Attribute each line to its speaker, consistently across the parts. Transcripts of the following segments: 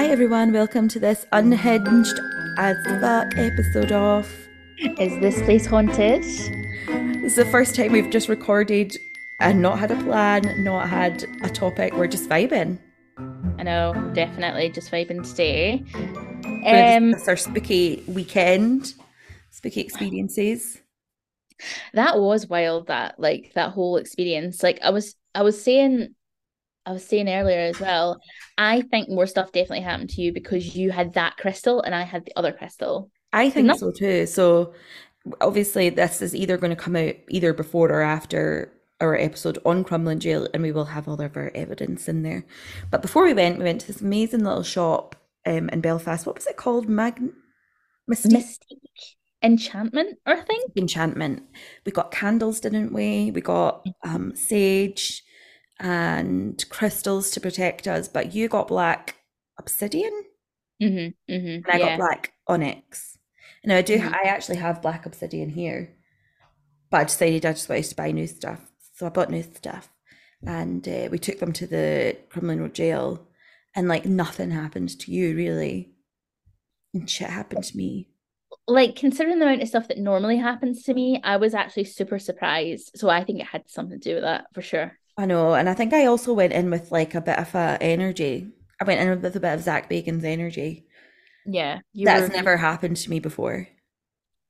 Speaker 1: Hi everyone, welcome to this unhinged as fuck episode of.
Speaker 2: Is this place haunted?
Speaker 1: This is the first time we've just recorded and not had a plan, not had a topic. We're just vibing.
Speaker 2: I know, definitely just vibing today. Um,
Speaker 1: It's our spooky weekend, spooky experiences.
Speaker 2: that was wild. That like that whole experience. Like I was, I was saying, I was saying earlier as well. I think more stuff definitely happened to you because you had that crystal and I had the other crystal.
Speaker 1: I think so too. So obviously, this is either going to come out either before or after our episode on Crumlin Jail, and we will have all of our evidence in there. But before we went, we went to this amazing little shop um, in Belfast. What was it called? Mag Mystique
Speaker 2: Mystique, enchantment, or I think.
Speaker 1: Enchantment. We got candles, didn't we? We got um, sage and crystals to protect us. But you got black obsidian,
Speaker 2: Mm-hmm, mm-hmm.
Speaker 1: and I
Speaker 2: yeah.
Speaker 1: got black onyx. Now I do.
Speaker 2: Mhm.
Speaker 1: I actually have black obsidian here, but I decided I just wanted to buy new stuff, so I bought new stuff, and uh, we took them to the Crumlin Road Gaol, and like nothing happened to you really, and shit happened to me.
Speaker 2: like considering the amount of stuff that normally happens to me, I was actually super surprised. So I think it had something to do with that for sure.
Speaker 1: I know, and I think I also went in with like a bit of a energy. I went in with a bit of Zak Bagans' energy.
Speaker 2: Yeah, you
Speaker 1: That's
Speaker 2: were,
Speaker 1: never happened to me before.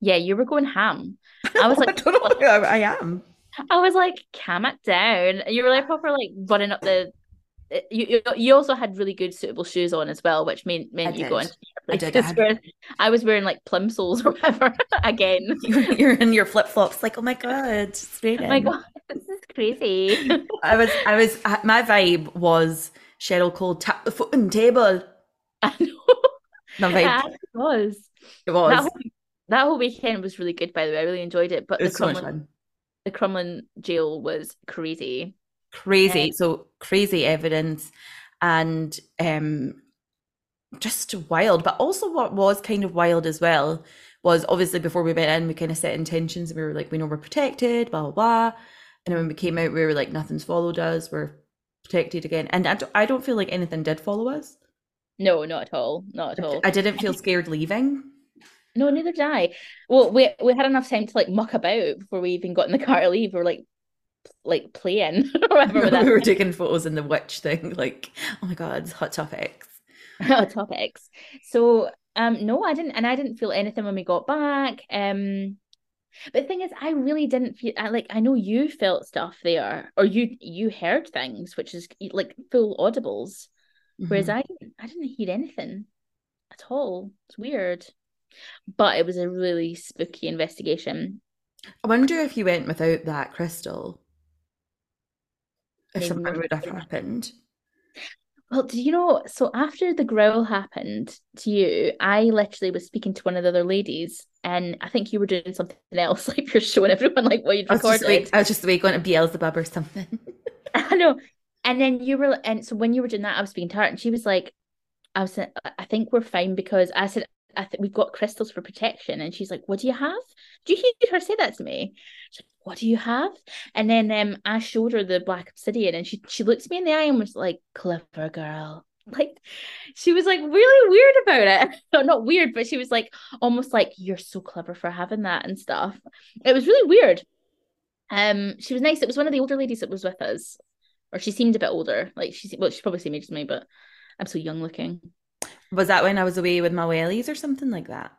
Speaker 2: Yeah, you were going ham. I was
Speaker 1: I
Speaker 2: like,
Speaker 1: don't know who I, I am.
Speaker 2: I was like, calm it down. You were like proper like running up the. uh, You you, you also had really good suitable shoes on as well, which meant meant you
Speaker 1: did.
Speaker 2: going.
Speaker 1: I did, I had-
Speaker 2: Where I was wearing like plimsolls or whatever again.
Speaker 1: You're, you're in your flip flops, like oh my god, raining.
Speaker 2: Oh my god, crazy.
Speaker 1: I was, I was, my vibe was Cheryl Cole tap the foot on the table.
Speaker 2: I know.
Speaker 1: My vibe,
Speaker 2: actually was.
Speaker 1: it was.
Speaker 2: That whole, that whole weekend was really good, by the way. I really enjoyed it. But
Speaker 1: It
Speaker 2: the
Speaker 1: so
Speaker 2: Crumlin, the Crumlin jail was crazy.
Speaker 1: Crazy,
Speaker 2: Yeah.
Speaker 1: so crazy evidence, and um, just wild. But also, what was kind of wild as well was obviously before we went in, we kind of set intentions. and We were like, we know we're protected, blah blah blah. And when we came out, we were like, nothing's followed us. We're protected again. And I don't, I don't feel like anything did follow us.
Speaker 2: No, not at all. Not at all.
Speaker 1: I didn't feel scared leaving.
Speaker 2: No, neither did I. Well, we we had enough time to like muck about before we even got in the car to leave. We were like, like playing or whatever with
Speaker 1: we were taking photos in the witch thing, like, oh my god, hot topics.
Speaker 2: Hot topics. So, um, no, I didn't, and I didn't feel anything when we got back. Um, but the thing is, I really didn't feel. I like. I know you felt stuff there, or you you heard things, which is like full audibles. Whereas
Speaker 1: Mhm.
Speaker 2: I didn't, I didn't hear anything at all. It's weird. But it was a really spooky investigation.
Speaker 1: I wonder if you went without that crystal, if
Speaker 2: Maybe
Speaker 1: something would have happened.
Speaker 2: Well, do you know? So after the growl happened to you, I literally was speaking to one of the other ladies, and I think you were doing something else, like you're showing everyone like what you'd
Speaker 1: I was just like, I was just awake going to Beelzebub or something.
Speaker 2: I know. And then you were, and so when you were doing that, I was speaking to her, and she was like, "I was, I think we're fine because I said, I think we've got crystals for protection," and she's like, "What do you have?" Do you hear her say that to me? She's like, "What do you have?" And then um, I showed her the black obsidian, and she she looked me in the eye and was like, "Clever girl." Like she was like really weird about it. No, not weird, but she was like almost like you're so clever for having that and stuff. It was really weird. Um, she was nice. It was one of the older ladies that was with us, or she seemed a bit older. Like she's well, she probably same age as me, but I'm so young looking.
Speaker 1: Was that when I was away with my wellies or something like that?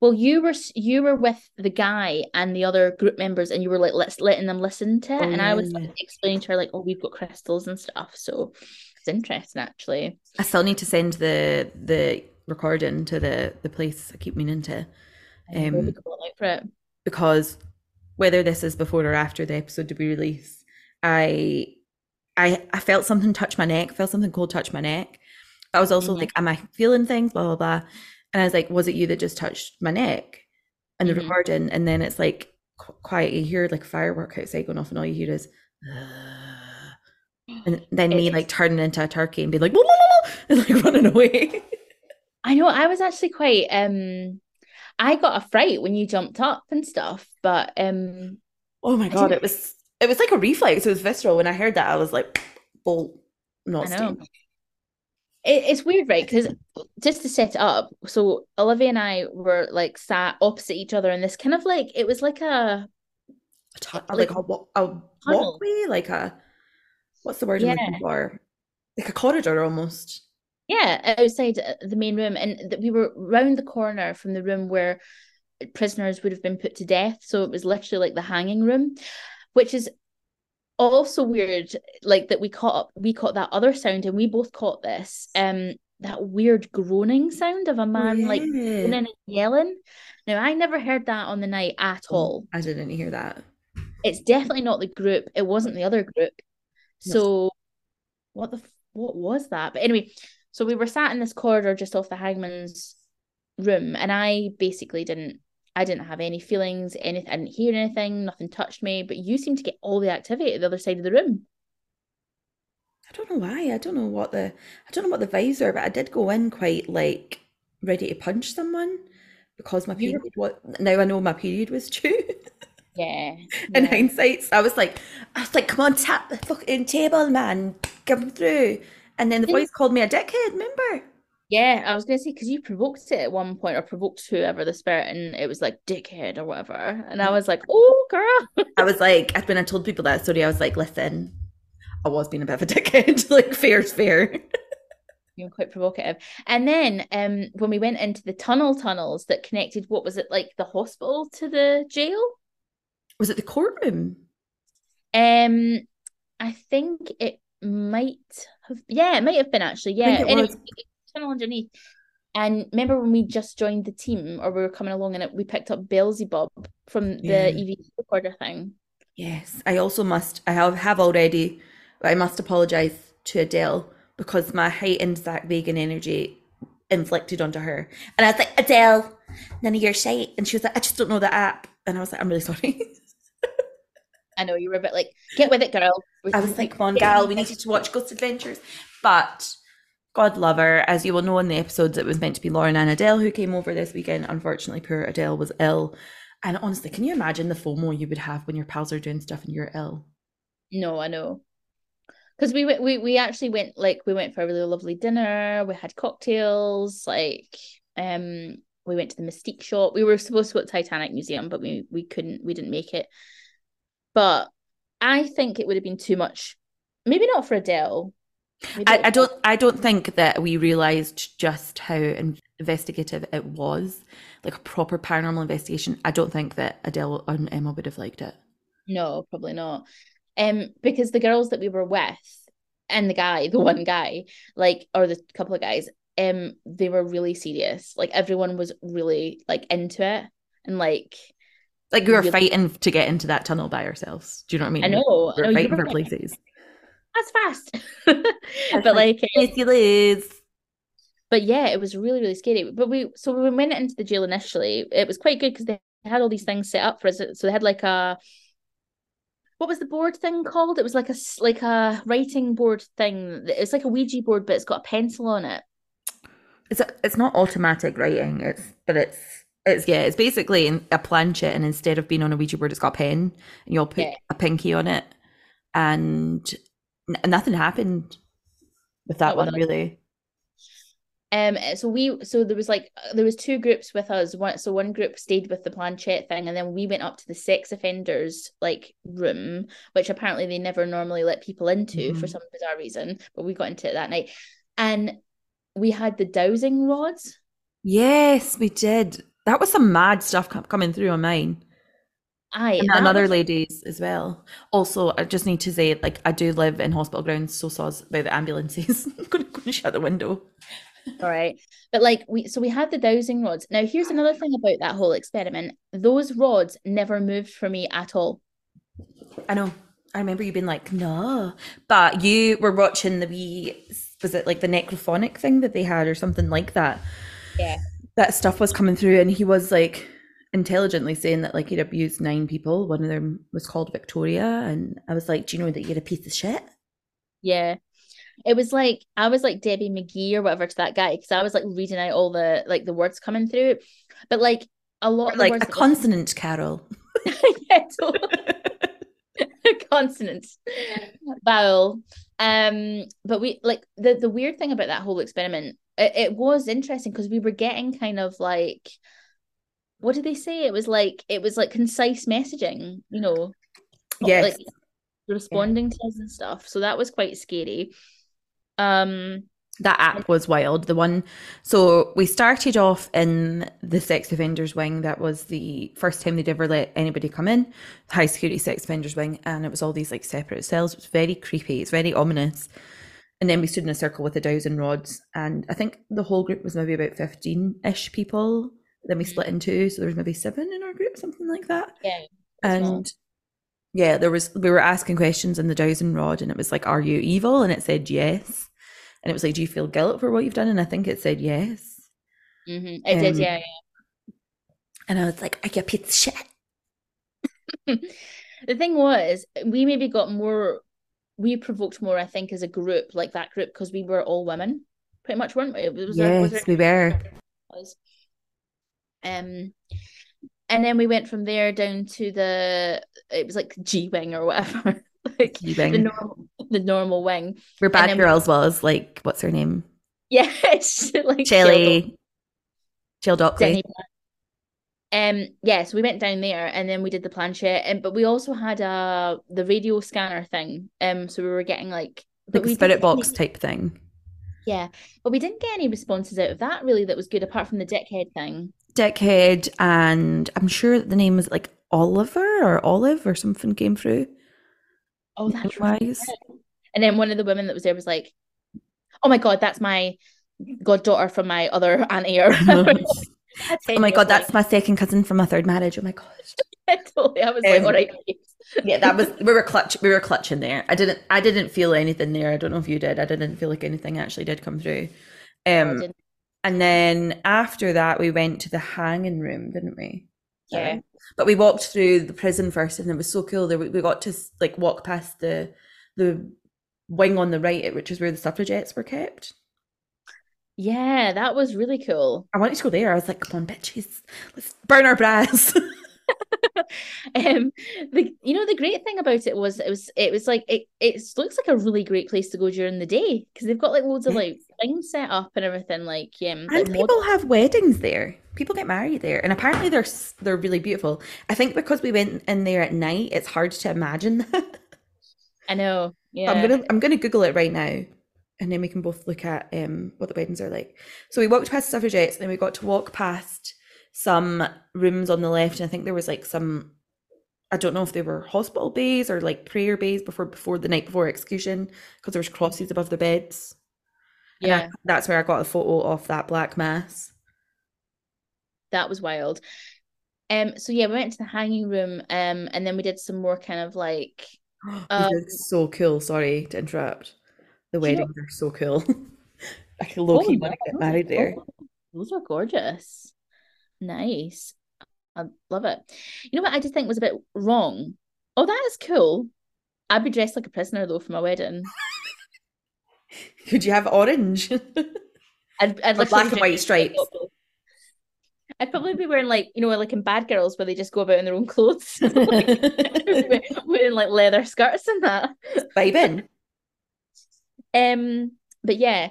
Speaker 2: Well, you were you were with the guy and the other group members, and you were like let's letting them listen to it,
Speaker 1: Oh,
Speaker 2: and I was like, explaining to her like, oh, we've got crystals and stuff. So it's interesting actually.
Speaker 1: I still need to send the the recording to the the place I keep meaning to.
Speaker 2: Um, we'll be going out for it.
Speaker 1: because whether this is before or after the episode to be released, I I I felt something touch my neck, felt something cold touch my neck. I was also
Speaker 2: Mhm.
Speaker 1: like, Am I feeling things? Blah blah blah. And I was like, Was it you that just touched my neck? And the
Speaker 2: Mhm.
Speaker 1: recording, and then it's like qu- quiet. You hear like firework outside going off, and all you hear is. And then me
Speaker 2: It's-
Speaker 1: like turning into a turkey and being like, "Whoa, whoa, whoa," and like running away.
Speaker 2: I know I was actually quite um I got a fright when you jumped up and stuff, but um
Speaker 1: Oh my god, it was it was like a reflex. It was visceral. When I heard that, I was like, "Bolt, not staying."
Speaker 2: It, it's weird, right? Because just to set it up, so Olivia and I were like sat opposite each other in this kind of like it was like a
Speaker 1: A
Speaker 2: like
Speaker 1: like a, wa- a walkway, like a what's the word I'm looking
Speaker 2: Yeah.
Speaker 1: for? Like a corridor almost.
Speaker 2: yeah outside uh, the main room, and we were round the corner from the room where prisoners would have been put to death. So it was literally like the hanging room, which is also weird. Like that we caught up, we caught that other sound, and we both caught this. Um, that weird groaning sound of a man like
Speaker 1: Yeah.
Speaker 2: groaning and yelling. Now I never heard that on the night at all.
Speaker 1: I didn't hear that.
Speaker 2: It's definitely not the group. It wasn't the other group. So what the what was that? But anyway, so we were sat in this corridor just off the hangman's room, and I basically didn't I didn't have any feelings, anything I didn't hear anything, nothing touched me, but you seemed to get all the activity at the other side of the room.
Speaker 1: I don't know why. I don't know what the I don't know what the vibes are, but I did go in quite like ready to punch someone because my period what now I know my period was due.
Speaker 2: Yeah.
Speaker 1: in
Speaker 2: yeah.
Speaker 1: hindsight. So I was like, I was like, come on, tap the fucking table, man, come through. And then the voice called me a dickhead. Remember?
Speaker 2: Yeah, I was gonna say because you provoked it at one point or provoked whoever the spirit, and it was like dickhead or whatever, and I was like, "Oh, girl."
Speaker 1: I was like, when I told people that story, I was like, listen, I was being a bit of a dickhead. like, fair's fair.
Speaker 2: Being quite provocative. And then um when we went into the tunnel tunnels that connected what was it like the hospital to the jail?
Speaker 1: Was it the courtroom?
Speaker 2: Um I think it might have yeah, it might have been actually. Yeah.
Speaker 1: it
Speaker 2: Anyway,
Speaker 1: was.
Speaker 2: Tunnel underneath. And remember when we just joined the team or we were coming along and it, we picked up Beelzebub from the
Speaker 1: Yeah.
Speaker 2: EV recorder thing.
Speaker 1: Yes. I also must, I have, have already, I must apologise to Adele because my heightened Zak Bagans energy inflicted onto her. And I was like, Adele, none of your shite. And she was like, I just don't know the app. And I was like, I'm really sorry.
Speaker 2: I know you were a bit like, get with it, girl.
Speaker 1: I was like, come on, gal, we needed to watch Ghost Adventures. But God love her. As you will know in the episodes, it was meant to be Lauren and Adele who came over this weekend. Unfortunately, poor Adele was ill. And honestly, can you imagine the FOMO you would have when your pals are doing stuff and you're ill?
Speaker 2: No, I know. Because we went, we we actually went like we went for a really lovely dinner. We had cocktails, like um, we went to the Mystique shop. We were supposed to go to Titanic Museum, but we we couldn't. We didn't make it. But I think it would have been too much. Maybe not for Adele.
Speaker 1: I, I don't I don't think that we realized just how investigative it was, like a proper paranormal investigation. I don't think that Adele and Emma would have liked it.
Speaker 2: No, probably not. Um, because the girls that we were with and the guy, the one guy, like, or the couple of guys, um, they were really serious. Like everyone was really like into it and like
Speaker 1: Like we were
Speaker 2: Really-
Speaker 1: fighting to get into that tunnel by ourselves. Do you know what I mean?
Speaker 2: I know,
Speaker 1: were
Speaker 2: know
Speaker 1: fighting for places.
Speaker 2: That's fast. but like,
Speaker 1: yes, you lose.
Speaker 2: but yeah, it was really really scary. But we so when we went into the jail initially, it was quite good because they had all these things set up for us. So they had like a what was the board thing called? It was like a like a writing board thing. It's like a Ouija board, but it's got a pencil on it.
Speaker 1: It's a, it's not automatic writing. It's but it's it's yeah. It's basically a planchette, and instead of being on a Ouija board, it's got a pen, and you'll put
Speaker 2: Yeah.
Speaker 1: a pinky on it, and n- nothing happened with that
Speaker 2: Not
Speaker 1: one
Speaker 2: one.
Speaker 1: really.
Speaker 2: Um, so we so there was like there was two groups with us. One so one group stayed with the planchette thing, and then we went up to the sex offenders like room, which apparently they never normally let people into for
Speaker 1: Mhm.
Speaker 2: some bizarre reason. But we got into it that night, and we had the dowsing rods.
Speaker 1: Yes, we did. That was some mad stuff coming through on mine.
Speaker 2: Aye,
Speaker 1: and
Speaker 2: was-
Speaker 1: ladies as well. Also, I just need to say, like, I do live in hospital grounds, so soz about the ambulances. I'm gonna go and shut the window.
Speaker 2: All right. But like we so we had the dowsing rods. Now here's another thing about that whole experiment. Those rods never moved for me at all.
Speaker 1: I know. I remember you being like, no, but you were watching the wee. Was it like the necrophonic thing that they had, or something like that?
Speaker 2: Yeah.
Speaker 1: That stuff was coming through, and he was like intelligently saying that like he'd abused nine people. One of them was called Victoria, and I was like, do you know that you're a piece of shit?
Speaker 2: Yeah. It was like I was like Debbie McGee or whatever to that guy because I was like reading out all the like the words coming through. But like a lot
Speaker 1: Like
Speaker 2: words
Speaker 1: a consonant, Carol.
Speaker 2: yeah, consonant vowel um but we like the the weird thing about that whole experiment it, it was interesting because we were getting kind of like what did they say it was like it was like concise messaging you know
Speaker 1: Yes.
Speaker 2: like responding to us and stuff so that was quite scary um
Speaker 1: that app was wild. The one, so we started off in the sex offenders wing. That was the first time they'd ever let anybody come in, high security sex offenders wing, and it was all these like separate cells. It was very creepy. It's very ominous. And then we stood in a circle with the dowsing rods, and I think the whole group was maybe about fifteen-ish people. Then we split in two, so there was maybe seven in our group, something like that.
Speaker 2: yeah.
Speaker 1: And yeah, there was we were asking questions in the dowsing rod, and it was like, "Are you evil?" And it said yes. And it was like, "Do you feel guilt for what you've done?" And I think it said yes.
Speaker 2: hmm it did
Speaker 1: um,
Speaker 2: yeah,
Speaker 1: And I was like, "Are you a piece of shit?"
Speaker 2: the thing was we maybe got more we provoked more i think as a group like that group because we were all women pretty much weren't we was there, was
Speaker 1: Yes,
Speaker 2: there-
Speaker 1: we were.
Speaker 2: Um, and then we went from there down to the it was like G wing or whatever, like
Speaker 1: G
Speaker 2: the normal the normal wing.
Speaker 1: We're bad
Speaker 2: then we-
Speaker 1: as like, what's her name?
Speaker 2: Yeah, it's like
Speaker 1: Shelly. Jill Dockley.
Speaker 2: Um, yeah, so we went down there and then we did the planchette, and but we also had uh the radio scanner thing. Um, so we were getting like, but
Speaker 1: Like
Speaker 2: we
Speaker 1: spirit
Speaker 2: didn't any-
Speaker 1: box type thing.
Speaker 2: yeah, but we didn't get any responses out of that really that was good apart from the dickhead thing.
Speaker 1: Dickhead, and I'm sure that the name was like Oliver or Olive or something came through.
Speaker 2: Oh, that's right.
Speaker 1: Wise.
Speaker 2: And then one of the women that was there was like, "Oh my god, that's my goddaughter from my other auntie." Or
Speaker 1: Oh my god, that's my second cousin from my third marriage. Oh my god.
Speaker 2: totally. I was like,
Speaker 1: Um,
Speaker 2: "All right."
Speaker 1: yeah that was we were clutch we were clutching there i didn't i didn't feel anything there i don't know if you did i didn't feel like anything actually did come through um. And then after that we went to the hanging room didn't we?
Speaker 2: Yeah.
Speaker 1: but we walked through the prison first and it was so cool. That we, we got to like walk past the the wing on the right which is where the suffragettes were kept.
Speaker 2: Yeah, that was really cool.
Speaker 1: i wanted to go there. I was like come on bitches. Let's burn our bras
Speaker 2: um the you know the great thing about it was it was it was like it it looks like a really great place to go during the day because they've got like loads of like things set up and everything like um like
Speaker 1: And
Speaker 2: mod-
Speaker 1: people have weddings there. People get married there, and apparently they're they're really beautiful. I think because we went in there at night, it's hard to imagine that.
Speaker 2: I know yeah
Speaker 1: I'm gonna I'm gonna Google it right now, and then we can both look at um what the weddings are like. So we walked past suffragettes, and then we got to walk past some rooms on the left, and I think there was like some. I don't know if they were hospital bays or like prayer bays before before the night before execution because there was crosses above the beds. And I-
Speaker 2: yeah
Speaker 1: that's where I got a photo of that black mass.
Speaker 2: that was wild um so yeah we went to the hanging room um and then we did some more kind of like Um,
Speaker 1: so cool. Sorry to interrupt. The
Speaker 2: Do you know-
Speaker 1: weddings are so cool. I can low key
Speaker 2: Oh,
Speaker 1: want to get married there.
Speaker 2: Those are gorgeous. Nice. I love it. You know what I just think was a bit wrong? Oh, that is cool. I'd be dressed like a prisoner though for my wedding.
Speaker 1: Could you have orange?
Speaker 2: I'd, I'd
Speaker 1: Or black and white stripes.
Speaker 2: I'd probably be wearing like you know like in Bad Girls where they just go about in their own clothes, like, wearing like leather skirts and that.
Speaker 1: Vibing.
Speaker 2: Um, but yeah,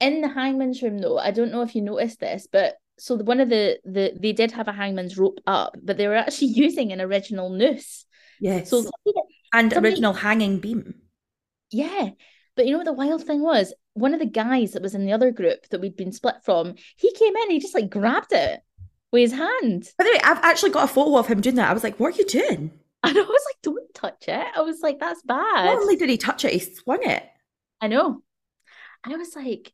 Speaker 2: in the hangman's room though, I don't know if you noticed this, but so one of the the they did have a hangman's rope up, but they were actually using an original noose.
Speaker 1: Yes.
Speaker 2: So somebody-
Speaker 1: and
Speaker 2: somebody-
Speaker 1: original hanging beam.
Speaker 2: yeah, but you know what the wild thing was? One of the guys that was in the other group that we'd been split from, he came in, he just like grabbed it with his hand,
Speaker 1: By the way, I've actually got a photo of him doing that. I was like, what are you doing?
Speaker 2: and I was like, "Don't touch it." I was like, "That's bad."
Speaker 1: Not only did he touch it, he swung it.
Speaker 2: I know. I was like,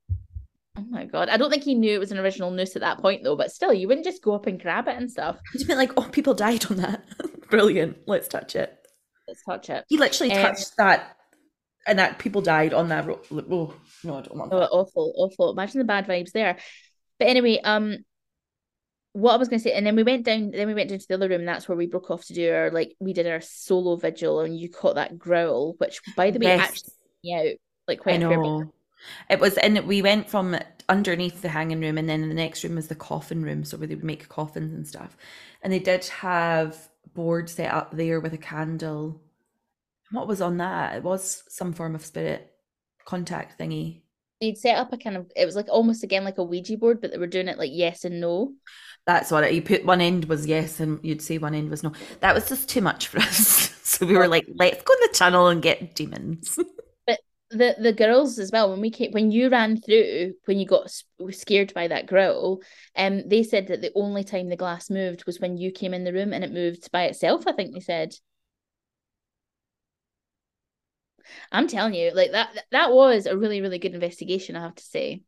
Speaker 2: "Oh my god!" I don't think he knew it was an original noose at that point though. But still, you wouldn't just go up and grab it and stuff.
Speaker 1: Been like, oh, people died on that. Brilliant. Let's touch it.
Speaker 2: Let's touch it.
Speaker 1: He literally
Speaker 2: Um,
Speaker 1: touched that, and that people died on that. Ro- oh no, I don't want
Speaker 2: Oh,
Speaker 1: that.
Speaker 2: awful, awful. Imagine the bad vibes there. But anyway, um, what I was gonna say, and then we went down, then we went into the other room. That's where we broke off to do our like we did our solo vigil, and you caught that growl, which by the way
Speaker 1: Yes.
Speaker 2: actually yeah, out like quite a fair bit.
Speaker 1: It was, and we went from underneath the hanging room, and then in the next room was the coffin room, so where they would make coffins and stuff. And they did have board set up there with a candle. What was on that? It was some form of spirit contact thingy.
Speaker 2: They'd set up a kind of it was like almost again like a Ouija board, but they were doing it like yes and no.
Speaker 1: That's what it, you put. One end was yes, and you'd say one end was no. That was just too much for us. So we were like, let's go in the tunnel and get demons.
Speaker 2: the the girls as well when we came when you ran through when you got scared by that growl um they said that the only time the glass moved was when you came in the room and it moved by itself i think they said i'm telling you like that that was a really really good investigation i have to say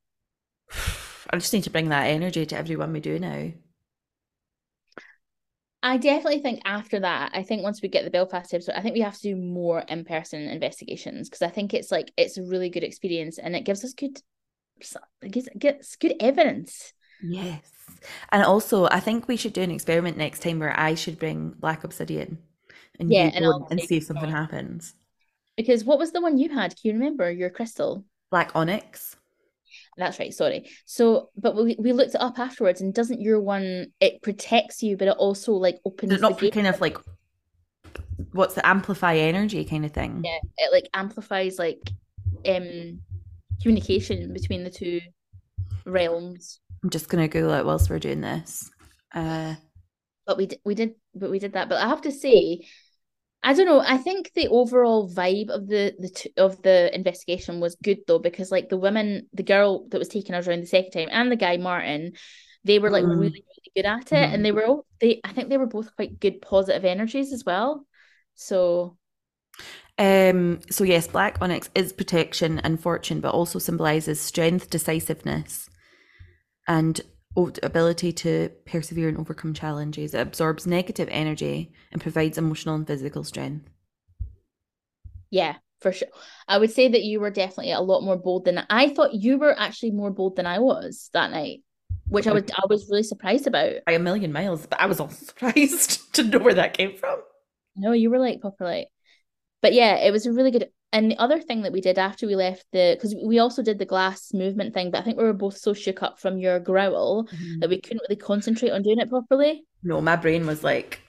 Speaker 1: I just need to bring that energy to everyone we do now.
Speaker 2: I definitely think after that i think once we get the belfast episode i think we have to do more in-person investigations because i think it's like it's a really good experience and it gives us good it gives, gets good evidence
Speaker 1: Yes. And also, I think we should do an experiment next time where I should bring black obsidian and
Speaker 2: Yeah, and
Speaker 1: and see if something happens.
Speaker 2: Because what was the one you had? Can you remember your crystal?
Speaker 1: Black onyx.
Speaker 2: That's right, sorry. So, but we, we looked it up afterwards, and doesn't your one it protects you, but it also like opens the
Speaker 1: not kind of like what's the amplify energy kind of thing.
Speaker 2: Yeah, it like amplifies like um communication between the two realms.
Speaker 1: I'm just gonna Google it whilst we're doing this. Uh
Speaker 2: But we did, we did, but we did that. But I have to say, I don't know. I think the overall vibe of the the t- of the investigation was good though, because like the women, the girl that was taking us around the second time, and the guy Martin, they were like
Speaker 1: Mm.
Speaker 2: really really good at it,
Speaker 1: Mhm.
Speaker 2: and they were all they. I think they were both quite good positive energies as well. So
Speaker 1: Um, so yes, black onyx is protection and fortune, but also symbolizes strength, decisiveness, and ability to persevere and overcome challenges. It absorbs negative energy and provides emotional and physical strength.
Speaker 2: yeah, for sure. I would say that you were definitely a lot more bold than I thought. You were actually more bold than I was that night, which I was I was really surprised about.
Speaker 1: By a million miles, but I was also surprised to know where that came from.
Speaker 2: No, you were like proper like, but yeah, it was a really good. And the other thing that we did after we left the, because we also did the glass movement thing, but I think we were both so shook up from your growl that we couldn't really concentrate on doing it properly.
Speaker 1: No, my brain was like,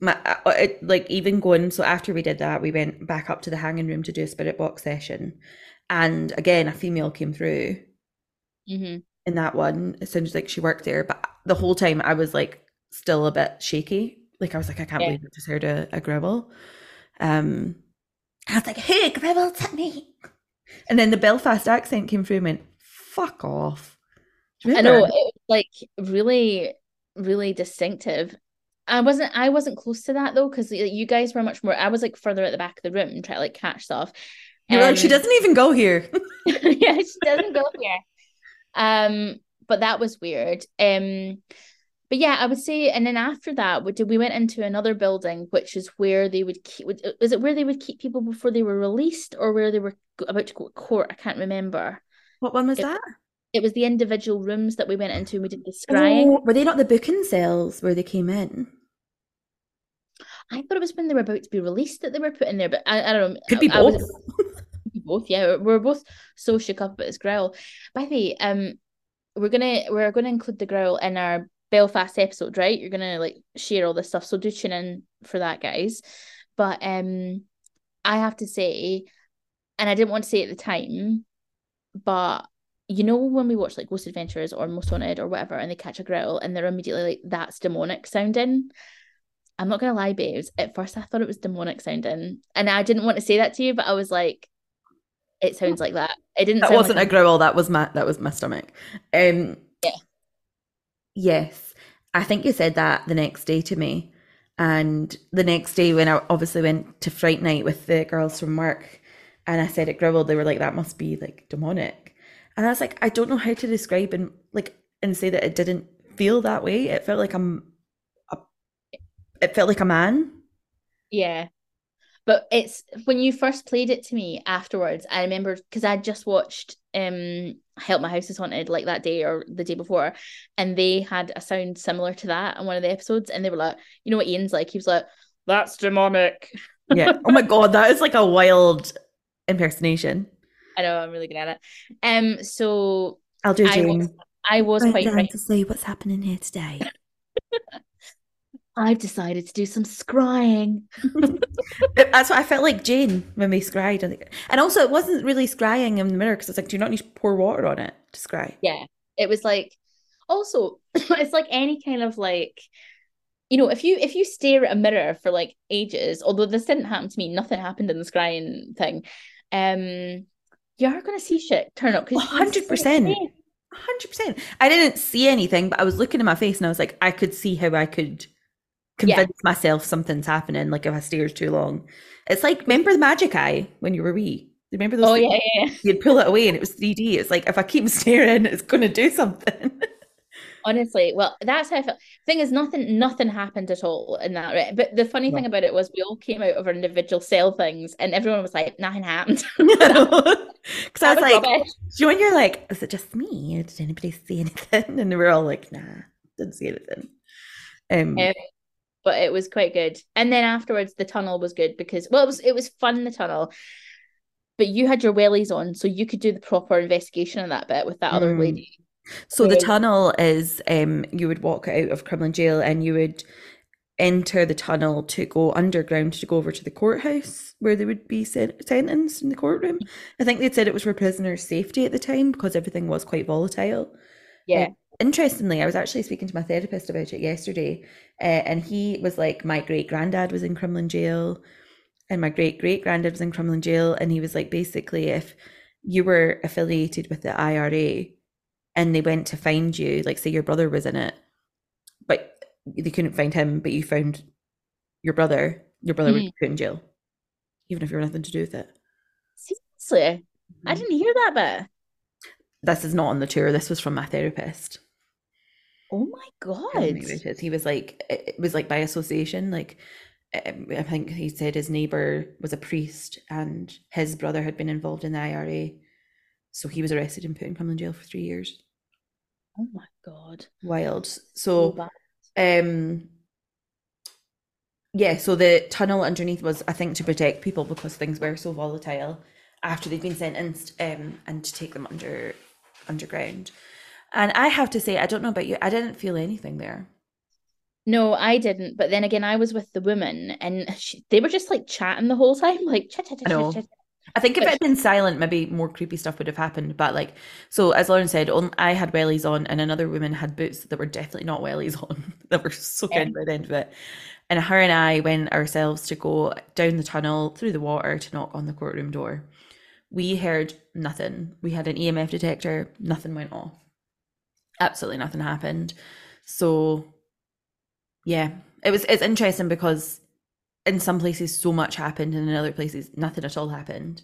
Speaker 1: my uh, it, like even going. So after we did that, we went back up to the hanging room to do a spirit box session, and again, a female came through.
Speaker 2: Mm-hmm.
Speaker 1: in that one. It sounds like she worked there, but the whole time I was like still a bit shaky. Like I was like, I can't
Speaker 2: Yeah.
Speaker 1: believe I just heard a, a gribble. Um, I was like, who gribbled at me? And then the Belfast accent came through and went, fuck off.
Speaker 2: I know it was like really, really distinctive. I wasn't, I wasn't close to that though, because you guys were much more. I was like further at the back of the room trying to like catch stuff.
Speaker 1: You were like, she
Speaker 2: Um,
Speaker 1: doesn't even go here.
Speaker 2: yeah, she doesn't go here. Um, but that was weird. Um, but yeah, I would say, and then after that, we did we went into another building, which is where they would keep. Is it where they would keep people before they were released, or where they were about to go to court? I can't remember.
Speaker 1: What one was
Speaker 2: It-
Speaker 1: that?
Speaker 2: It was the individual rooms that we went into. and We did the scrying.
Speaker 1: Oh, were they not the booking cells where they came in?
Speaker 2: I thought it was when they were about to be released that they were put in there, but I, I don't know.
Speaker 1: Could be
Speaker 2: I- I was-
Speaker 1: both.
Speaker 2: Could be both, yeah. We're, we're both so shook up about this growl. By the way, um, we're gonna we're gonna include the growl in our Belfast episode, right? You're gonna like share all this stuff, so do tune in for that, guys. But um, I have to say, and I didn't want to say it at the time, but you know when we watch like Ghost Adventures or Most Haunted or whatever, and they catch a growl and they're immediately like, "That's demonic sounding." I'm not gonna lie, babes. At first, I thought it was demonic sounding, and I didn't want to say that to you, but I was like, "It sounds like that." It didn't.
Speaker 1: That
Speaker 2: sound
Speaker 1: wasn't
Speaker 2: like
Speaker 1: a growl. That was my that was my stomach. Um. Yes, I think you said that the next day to me, and the next day when I obviously went to Fright Night with the girls from work, and I said it growled, they were like, "That must be like demonic," and I was like, I don't know how to describe and like and say that it didn't feel that way. It felt like I'm, a, it felt like a man.
Speaker 2: Yeah. But it's when you first played it to me afterwards, I remember because I just watched um Help My House is Haunted like that day or the day before, and they had a sound similar to that on one of the episodes, and they were like, you know what Ian's like? He was like, That's demonic.
Speaker 1: Yeah. oh my god, that is like a wild impersonation.
Speaker 2: I know, I'm really good at it. Um, so
Speaker 1: I'll do
Speaker 2: I was I was quite
Speaker 1: down
Speaker 2: right.
Speaker 1: to say what's happening here today.
Speaker 2: I've decided to do some scrying.
Speaker 1: That's what I felt like Jane when we scried. And and also, it wasn't really scrying in the mirror because it's like, do you not need to pour water on it to scry?
Speaker 2: Yeah. It was like also it's like any kind of like you know, if you if you stare at a mirror for like ages, although this didn't happen to me, nothing happened in the scrying thing. Um, you are gonna see shit turn up because
Speaker 1: 100%. 100%. I didn't see anything, but I was looking at my face and I was like, I could see how I could convince myself something's happening. Like if I stared too long. It's like, remember the magic eye when you were wee? Remember those?
Speaker 2: Oh
Speaker 1: things?
Speaker 2: yeah, yeah, yeah.
Speaker 1: You'd pull it away and it was 3D. It's like, if I keep staring, it's going to do something.
Speaker 2: Honestly, well, that's how I felt. Thing is, nothing, nothing happened at all in that. Right? But the funny thing about it was, we all came out of our individual cell things, and everyone was like, "Nothing happened."
Speaker 1: Because I was
Speaker 2: was
Speaker 1: like,
Speaker 2: rubbish.
Speaker 1: you know, when you're like, is it just me? Did anybody see anything? And we were all like, nah, didn't see anything. Um,
Speaker 2: Um, but it was quite good. And then afterwards, the tunnel was good because well, it was it was fun the tunnel. But you had your wellies on, so you could do the proper investigation of that bit with that other
Speaker 1: Mm.
Speaker 2: lady.
Speaker 1: So the tunnel is um you would walk out of Crumlin Jail and you would enter the tunnel to go underground to go over to the courthouse where they would be sen- sentenced in the courtroom. I think they'd said it was for prisoners' safety at the time because everything was quite volatile.
Speaker 2: Yeah.
Speaker 1: Interestingly, I was actually speaking to my therapist about it yesterday, uh, and he was like, my great granddad was in Crumlin Jail, and my great great granddad was in Crumlin Jail, and he was like, basically, if you were affiliated with the IRA and they went to find you, like say your brother was in it, but they couldn't find him, but you found your brother, your brother would
Speaker 2: Mhm.
Speaker 1: be put in jail, even if you were nothing to do with it.
Speaker 2: Seriously, I
Speaker 1: Mhm.
Speaker 2: didn't hear that bit.
Speaker 1: This is not on the tour. This was from my therapist.
Speaker 2: Oh my god!
Speaker 1: He was like, it was like by association. Like, um, I think he said his neighbor was a priest and his brother had been involved in the IRA. So he was arrested and put in Crumlin jail for three years.
Speaker 2: Oh my god!
Speaker 1: Wild.
Speaker 2: So
Speaker 1: So, um, yeah, so the tunnel underneath was, I think, to protect people because things were so volatile after they'd been sentenced, um, and to take them under underground. And I have to say, I don't know about you, I didn't feel anything there.
Speaker 2: No, I didn't. But then again, I was with the woman, and she, they were just like chatting the whole time, like chat, chat,
Speaker 1: I
Speaker 2: chat, chat, chat.
Speaker 1: I think if it had been silent, maybe more creepy stuff would have happened. But like, so as Lauren said, on, I had wellies on, and another woman had boots that were definitely not wellies on, that were soaking
Speaker 2: Yeah.
Speaker 1: by the end of it. And her and I went ourselves to go down the tunnel through the water to knock on the courtroom door. We heard nothing. We had an EMF detector. Nothing went off. Absolutely nothing happened. So, yeah, it was. It's interesting because in some places so much happened, and in other places nothing at all happened.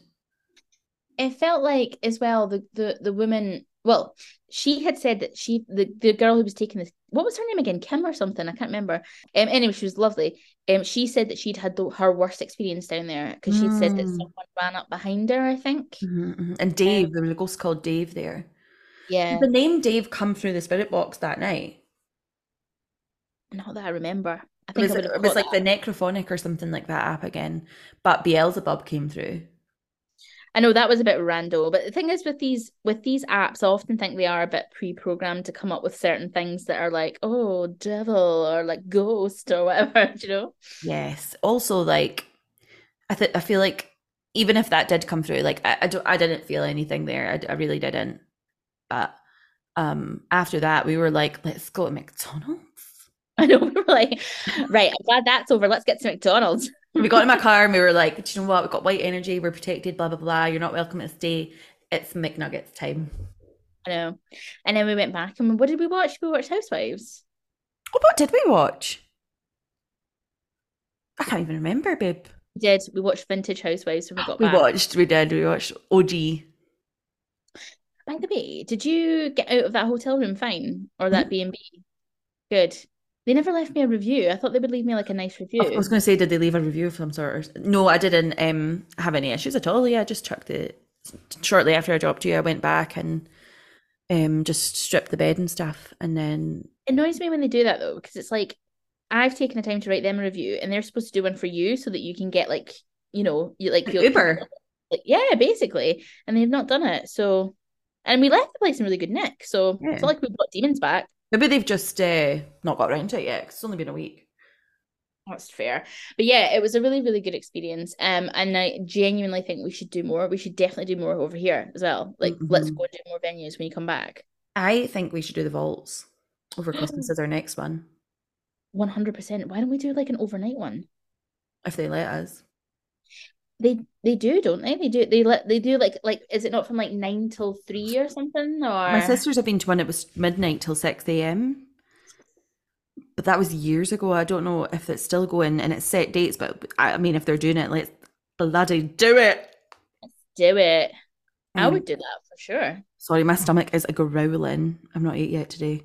Speaker 2: It felt like as well the the the woman well, she had said that she the, the girl who was taking this what was her name again? Kim or something? I can't remember. Um, anyway, she was lovely. Um, she said that she'd had the, her worst experience down there because she'd said that
Speaker 1: Mm.
Speaker 2: someone ran up behind her. I think.
Speaker 1: Mhm, mhm. And Dave, there was a ghost called Dave there.
Speaker 2: Yeah,
Speaker 1: Did the name Dave come through the spirit box that night?
Speaker 2: not that I remember. I
Speaker 1: It
Speaker 2: think
Speaker 1: was,
Speaker 2: I
Speaker 1: it was like
Speaker 2: that.
Speaker 1: the Necrophonic or something like that app again. But Beelzebub came through.
Speaker 2: I know that was a bit random, but the thing is with these with these apps, I often think they are a bit pre-programmed to come up with certain things that are like, oh, devil or like ghost or whatever, do you know?
Speaker 1: Yes. Also, like, I th- I feel like even if that did come through, like, I, I don't, I didn't feel anything there. I, I really didn't. But um, after that, we were like, let's go to McDonald's.
Speaker 2: I know we were like, right, I'm glad that's over. Let's get to McDonald's.
Speaker 1: we got in my car and we were like, do you know what? We've got white energy. We're protected. Blah blah blah. You're not welcome to stay. It's McNuggets time.
Speaker 2: I know. And then we went back and what did we watch? We watched Housewives.
Speaker 1: Oh, what did we watch? I can't even remember, babe.
Speaker 2: We did. We watched Vintage Housewives when we got
Speaker 1: We
Speaker 2: back.
Speaker 1: watched. We did. We watched OG.
Speaker 2: By the way, did you get out of that hotel room fine or that B and B? Good. They never left me a review. I thought they would leave me like a nice review.
Speaker 1: I was going to say, did they leave a review of some sort? Or... No, I didn't um, have any issues at all. Yeah, I just chucked it. Shortly after I dropped you, I went back and um, just stripped the bed and stuff. And then,
Speaker 2: It annoys me when they do that though, because it's like I've taken the time to write them a review, and they're supposed to do one for you so that you can get like you know you like
Speaker 1: Like Uber.
Speaker 2: like yeah, basically, and they've not done it. So, and we left the place in really good nick. So
Speaker 1: Yeah.
Speaker 2: it's not like we've got demons back.
Speaker 1: maybe they've just uh, not got around to it yet. it's only been a week.
Speaker 2: That's fair. But yeah, it was a really, really good experience. Um, and I genuinely think we should do more. We should definitely do more over here as well. Like, let's
Speaker 1: Mhm.
Speaker 2: go and do more venues when you come back.
Speaker 1: I think we should do the vaults over Christmas as our next one,
Speaker 2: 100%. Why don't we do like an overnight one?
Speaker 1: if they let us.
Speaker 2: They they do, don't they? They do. They let they do like like is it not from like nine till three or something? Or
Speaker 1: My sisters have been to one. It was midnight till six a.m. But that was years ago. I don't know if it's still going and it's set dates. But I mean, if they're doing it, let's bloody do it.
Speaker 2: do it. I
Speaker 1: Um,
Speaker 2: would do that for sure.
Speaker 1: Sorry, my stomach is a growling. I'm not ate yet today.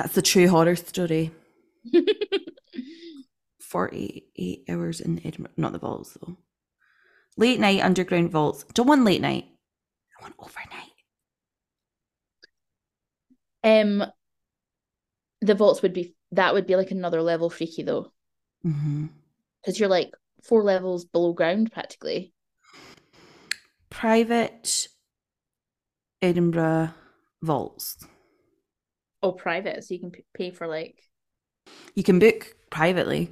Speaker 1: That's the true horror story. 48 hours in Edinburgh. Not the vaults, though. Late night underground vaults. Don't want late night. I want overnight.
Speaker 2: Um, the vaults would be that would be like another level freaky though, because you're like four levels below ground practically.
Speaker 1: Private Edinburgh vaults.
Speaker 2: Oh, private, so you can p- pay for like.
Speaker 1: You can book privately.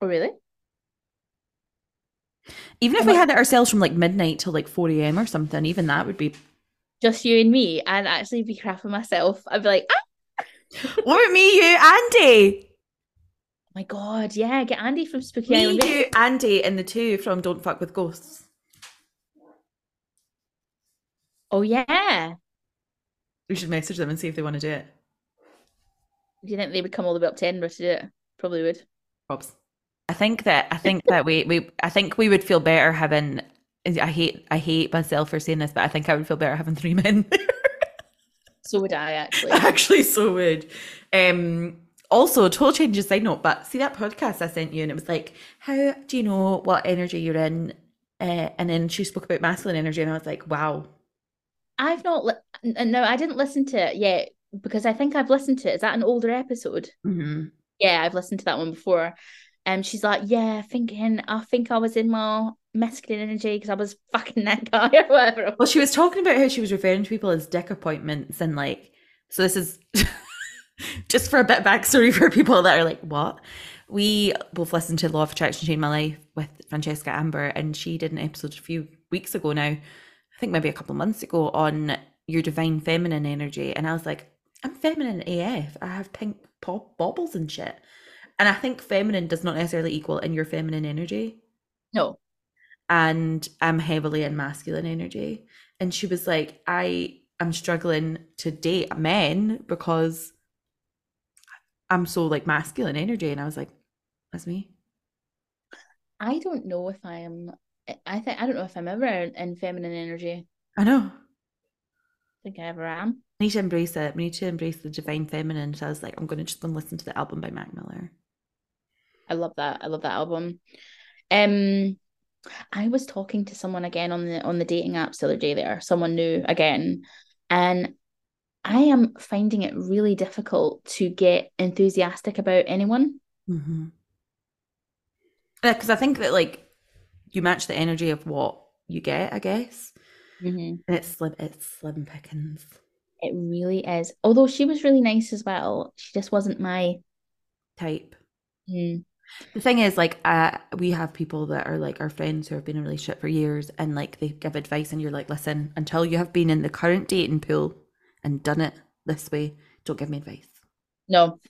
Speaker 2: Oh, really?
Speaker 1: Even if
Speaker 2: And
Speaker 1: we
Speaker 2: like-
Speaker 1: had it ourselves from like midnight till like 4 a.m. or something, even that would be.
Speaker 2: Just you and me, I'd actually be crapping myself. I'd be like, ah,
Speaker 1: What about me, you, Andy?
Speaker 2: oh my god, yeah, get Andy from Spooky
Speaker 1: Me,
Speaker 2: Island.
Speaker 1: you, Andy, and the two from Don't Fuck with Ghosts.
Speaker 2: Oh yeah.
Speaker 1: We should message them and see if they want to do it.
Speaker 2: Do you think they would come all the way up to Edinburgh to do it? Probably would.
Speaker 1: Probs. I think that I think that we we I think we would feel better having. I hate I hate myself for saying this, but I think I would feel better having three men.
Speaker 2: So would I actually.
Speaker 1: actually, so would. Um, also total change of side note, but see that podcast I sent you, and it was like, how do you know what energy you're in? Uh, and then she spoke about masculine energy, and I was like, wow.
Speaker 2: I've not. No, I didn't listen to it yet because I think I've listened to it. Is that an older episode?
Speaker 1: hmm
Speaker 2: Yeah, I've listened to that one before. And she's like, yeah, thinking, I think I was in my masculine energy because I was fucking that guy or whatever.
Speaker 1: Well, she was talking about how she was referring to people as dick appointments, and like, so this is just for a bit of backstory for people that are like, what? We both listened to Law of Attraction Change My Life with Francesca Amber, and she did an episode a few weeks ago now, I think maybe a couple of months ago, on your divine feminine energy. And I was like, I'm feminine AF. I have pink pop baubles and shit. And I think feminine does not necessarily equal in your feminine energy
Speaker 2: No.
Speaker 1: and I'm heavily in masculine energy. And she was like, I am struggling to date men because I'm so like masculine energy. And I was like, that's me.
Speaker 2: I don't know if I am. I think I don't know if I'm ever in, in feminine energy.
Speaker 1: I know.
Speaker 2: I think I ever am.
Speaker 1: I need to embrace it. We need to embrace the divine feminine. So I was like, I'm going to just go and listen to the album by Mac Miller.
Speaker 2: I love that. I love that album. Um, I was talking to someone again on the on the dating apps the other day. There, someone new again, and I am finding it really difficult to get enthusiastic about anyone.
Speaker 1: Mm-hmm. Because I think that like you match the energy of what you get, I guess.
Speaker 2: Mm-hmm.
Speaker 1: And it's slim, it's slim pickings.
Speaker 2: It really is. Although she was really nice as well, she just wasn't my.
Speaker 1: type.
Speaker 2: Mm,
Speaker 1: The thing is, like, uh, we have people that are like our friends who have been in a relationship for years, and like they give advice, and you're like, listen, until you have been in the current dating pool and done it this way, don't give me advice.
Speaker 2: no,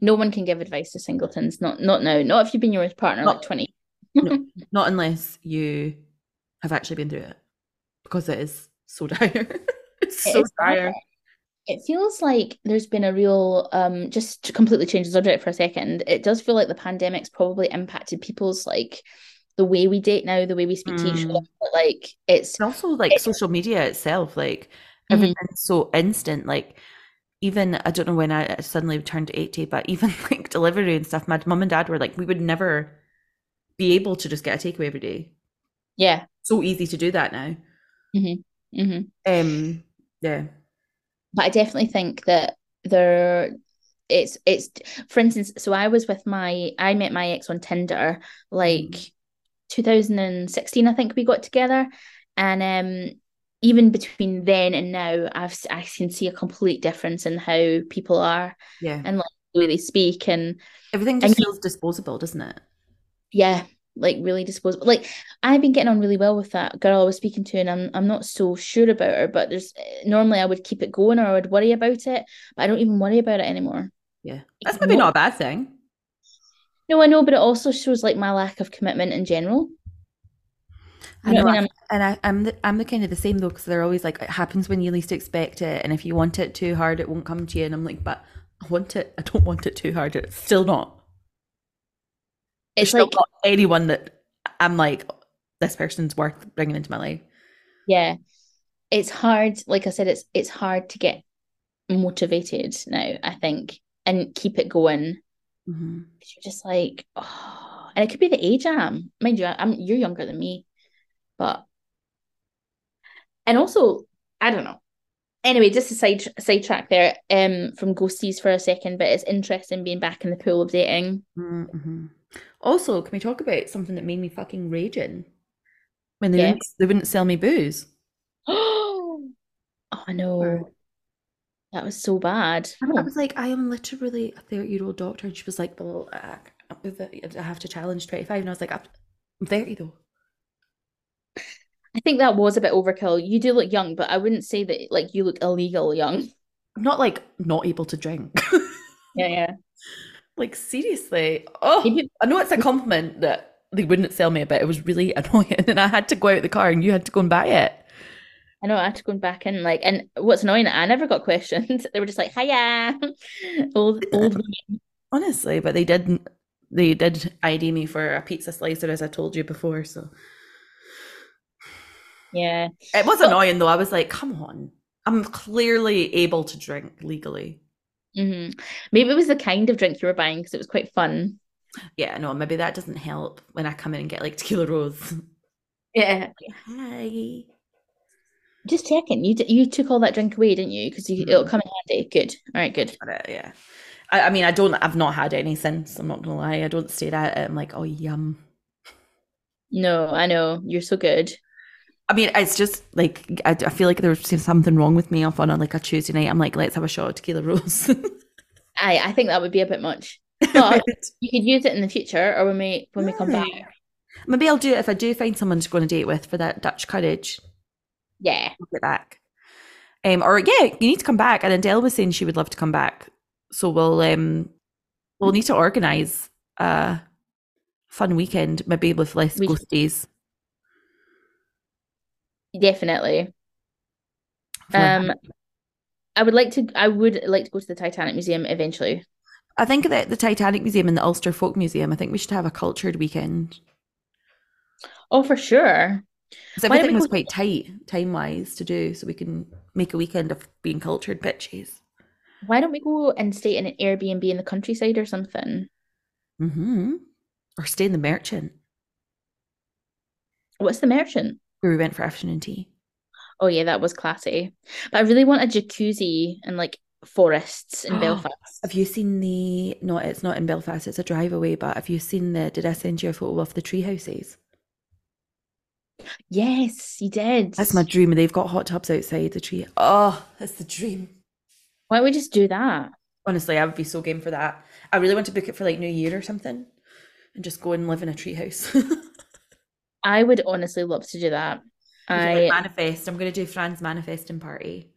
Speaker 2: no one can give advice to singletons. Not not now. Not if you've been your partner
Speaker 1: Not-
Speaker 2: like twenty.
Speaker 1: No, not unless you have actually been through it, because it is so dire. it's
Speaker 2: It
Speaker 1: so dire.
Speaker 2: dire. It feels like there's been a real um just to completely change the subject for a second. It does feel like the pandemic's probably impacted people's like the way we date now, the way we speak to each other.
Speaker 1: Mm.
Speaker 2: Like it's
Speaker 1: And also like social media itself, like
Speaker 2: Mhm.
Speaker 1: everything's so instant. Like even I don't know when I suddenly turned 80, but even like delivery and stuff, my mum and dad were like, we would never be able to just get a takeaway every day.
Speaker 2: yeah.
Speaker 1: So easy to do that now.
Speaker 2: Hmm
Speaker 1: Um yeah.
Speaker 2: but I definitely think that there it's it's for instance so I was with my I met my ex on Tinder like 2016 I think we got together and um even between then and now I've I can see a complete difference in how people are
Speaker 1: Yeah.
Speaker 2: and like the way they speak and
Speaker 1: Everything just
Speaker 2: you-
Speaker 1: feels disposable, doesn't it?
Speaker 2: yeah like really disposable like I've been getting on really well with that girl I was speaking to and I'm I'm not so sure about her but there's normally I would keep it going or I would worry about it but I don't even worry about it anymore
Speaker 1: Yeah. That's maybe not a bad thing.
Speaker 2: No, I know, but it also shows like my lack of commitment in general.
Speaker 1: I
Speaker 2: You know
Speaker 1: know,
Speaker 2: what I mean?
Speaker 1: and I, I'm the, I'm the kind of the same though, because they're always like, it happens when you least expect it, and if you want it too hard, it won't come to you. And I'm like, but I want it. I don't want it too hard. It's still not.
Speaker 2: It's
Speaker 1: There's
Speaker 2: like,
Speaker 1: not anyone that I'm like, this person's worth bringing into my life.
Speaker 2: yeah, it's hard. Like I said, it's it's hard to get motivated now. I think and keep it going.
Speaker 1: Mm-hmm.
Speaker 2: You're just like, oh, and it could be the age I'm. Mind you, I'm you're younger than me, but and also I don't know. Anyway, just a side sidetrack there, um, from ghosties for a second, but it's interesting being back in the pool of dating.
Speaker 1: Mm-hmm. Also, can we talk about something that made me fucking raging when they
Speaker 2: Yeah.
Speaker 1: wouldn't, they wouldn't sell me booze?
Speaker 2: Oh, I know. That was so bad. Oh.
Speaker 1: I was like, I am literally a 30 year old doctor. And she was like, well, I, I have to challenge 25. And I was like, I'm 30 though.
Speaker 2: I think that was a bit overkill. You do look young, but I wouldn't say that like you look illegal young.
Speaker 1: I'm not like not able to drink.
Speaker 2: Yeah, yeah.
Speaker 1: Like, seriously. Oh, I know it's a compliment that they wouldn't sell me, but it was really annoying. And I had to go out the car and you had to go and buy it.
Speaker 2: I know I had to go back in like and what's annoying, I never got questioned. They were just like, hiya. Old old women.
Speaker 1: Honestly, but they didn't. They did ID me for a pizza slicer, as I told you before. So
Speaker 2: Yeah.
Speaker 1: it was annoying, though. I was like, "Come on, I'm clearly able to drink legally."
Speaker 2: Hmm Maybe it was the kind of drink you were buying because it was quite fun.
Speaker 1: Yeah, no, maybe that doesn't help when I come in and get like tequila rose.
Speaker 2: Yeah.
Speaker 1: Hi.
Speaker 2: Just checking. You you took all that drink away, didn't you? Because you, it'll come in handy. Good. All right. Good.
Speaker 1: Yeah. I, I mean, I don't, I've not had any since. I'm not gonna lie. I don't stare at it. I'm like, oh, yum.
Speaker 2: No, I know you're so good.
Speaker 1: I mean, it's just like, I, I feel like there's something wrong with me off on a, like a Tuesday night. I'm like, let's have a shot of tequila rose.
Speaker 2: I I think that would be a bit much, but you could use it in the future or when we when we come back.
Speaker 1: Maybe I'll do it if I do find someone to go on a date with for that Dutch courage.
Speaker 2: Yeah.
Speaker 1: I'll get back. Um, or yeah, you need to come back. And Adele was saying she would love to come back. So we'll um we'll need to organise a fun weekend, maybe with less
Speaker 2: We-
Speaker 1: ghost days.
Speaker 2: Definitely. Um, I would like to. I would like to go to the Titanic Museum eventually.
Speaker 1: I think that the Titanic Museum and the Ulster Folk Museum, I think we should have a cultured weekend.
Speaker 2: Oh, for sure.
Speaker 1: Because everything was
Speaker 2: go-
Speaker 1: quite tight time wise to do, so we can make a weekend of being cultured bitches.
Speaker 2: Why don't we go and stay in an Airbnb in the countryside or something?
Speaker 1: Mm-hmm. Or stay in the merchant
Speaker 2: What's the merchant?
Speaker 1: Where we went for afternoon tea.
Speaker 2: Oh yeah, that was classy. But I really want a jacuzzi and like forests in Belfast.
Speaker 1: Have you seen the? No, it's not in Belfast. It's a drive away. But have you seen the? Did I send you a photo of the tree houses?
Speaker 2: Yes, you did.
Speaker 1: That's my dream. and They've got hot tubs outside the tree. Oh, that's the dream.
Speaker 2: Why don't we just do that?
Speaker 1: Honestly, I would be so game for that. I really want to book it for like New Year or something, and just go and live in a tree house.
Speaker 2: I would honestly love to do that.
Speaker 1: I
Speaker 2: I
Speaker 1: manifest. I'm going to do Fran's manifesting party.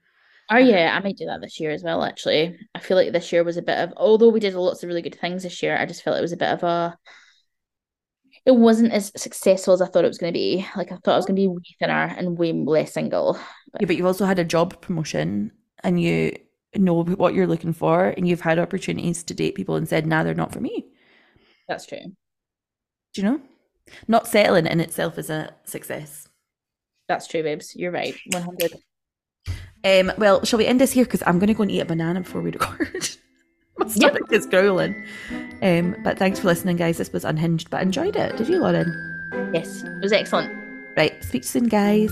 Speaker 2: Oh yeah, I might do that this year as well, actually. I feel like this year was a bit of although we did lots of really good things this year, I just felt it was a bit of a it wasn't as successful as I thought it was gonna be. Like I thought I was gonna be way thinner and way less single.
Speaker 1: Yeah, but you've also had a job promotion, and you know what you're looking for, and you've had opportunities to date people and said, "Nah, they're not for me."
Speaker 2: That's true.
Speaker 1: Do you know? Not settling in itself is a success.
Speaker 2: That's true, babes. You're right. 100.
Speaker 1: Um, well, shall we end this here? Because I'm going to go and eat a banana before we record. My stomach is growling. Um, but thanks for listening, guys. This was unhinged, but I enjoyed it. Did you, Lauren?
Speaker 2: Yes, it was excellent.
Speaker 1: Right. Speak soon, guys.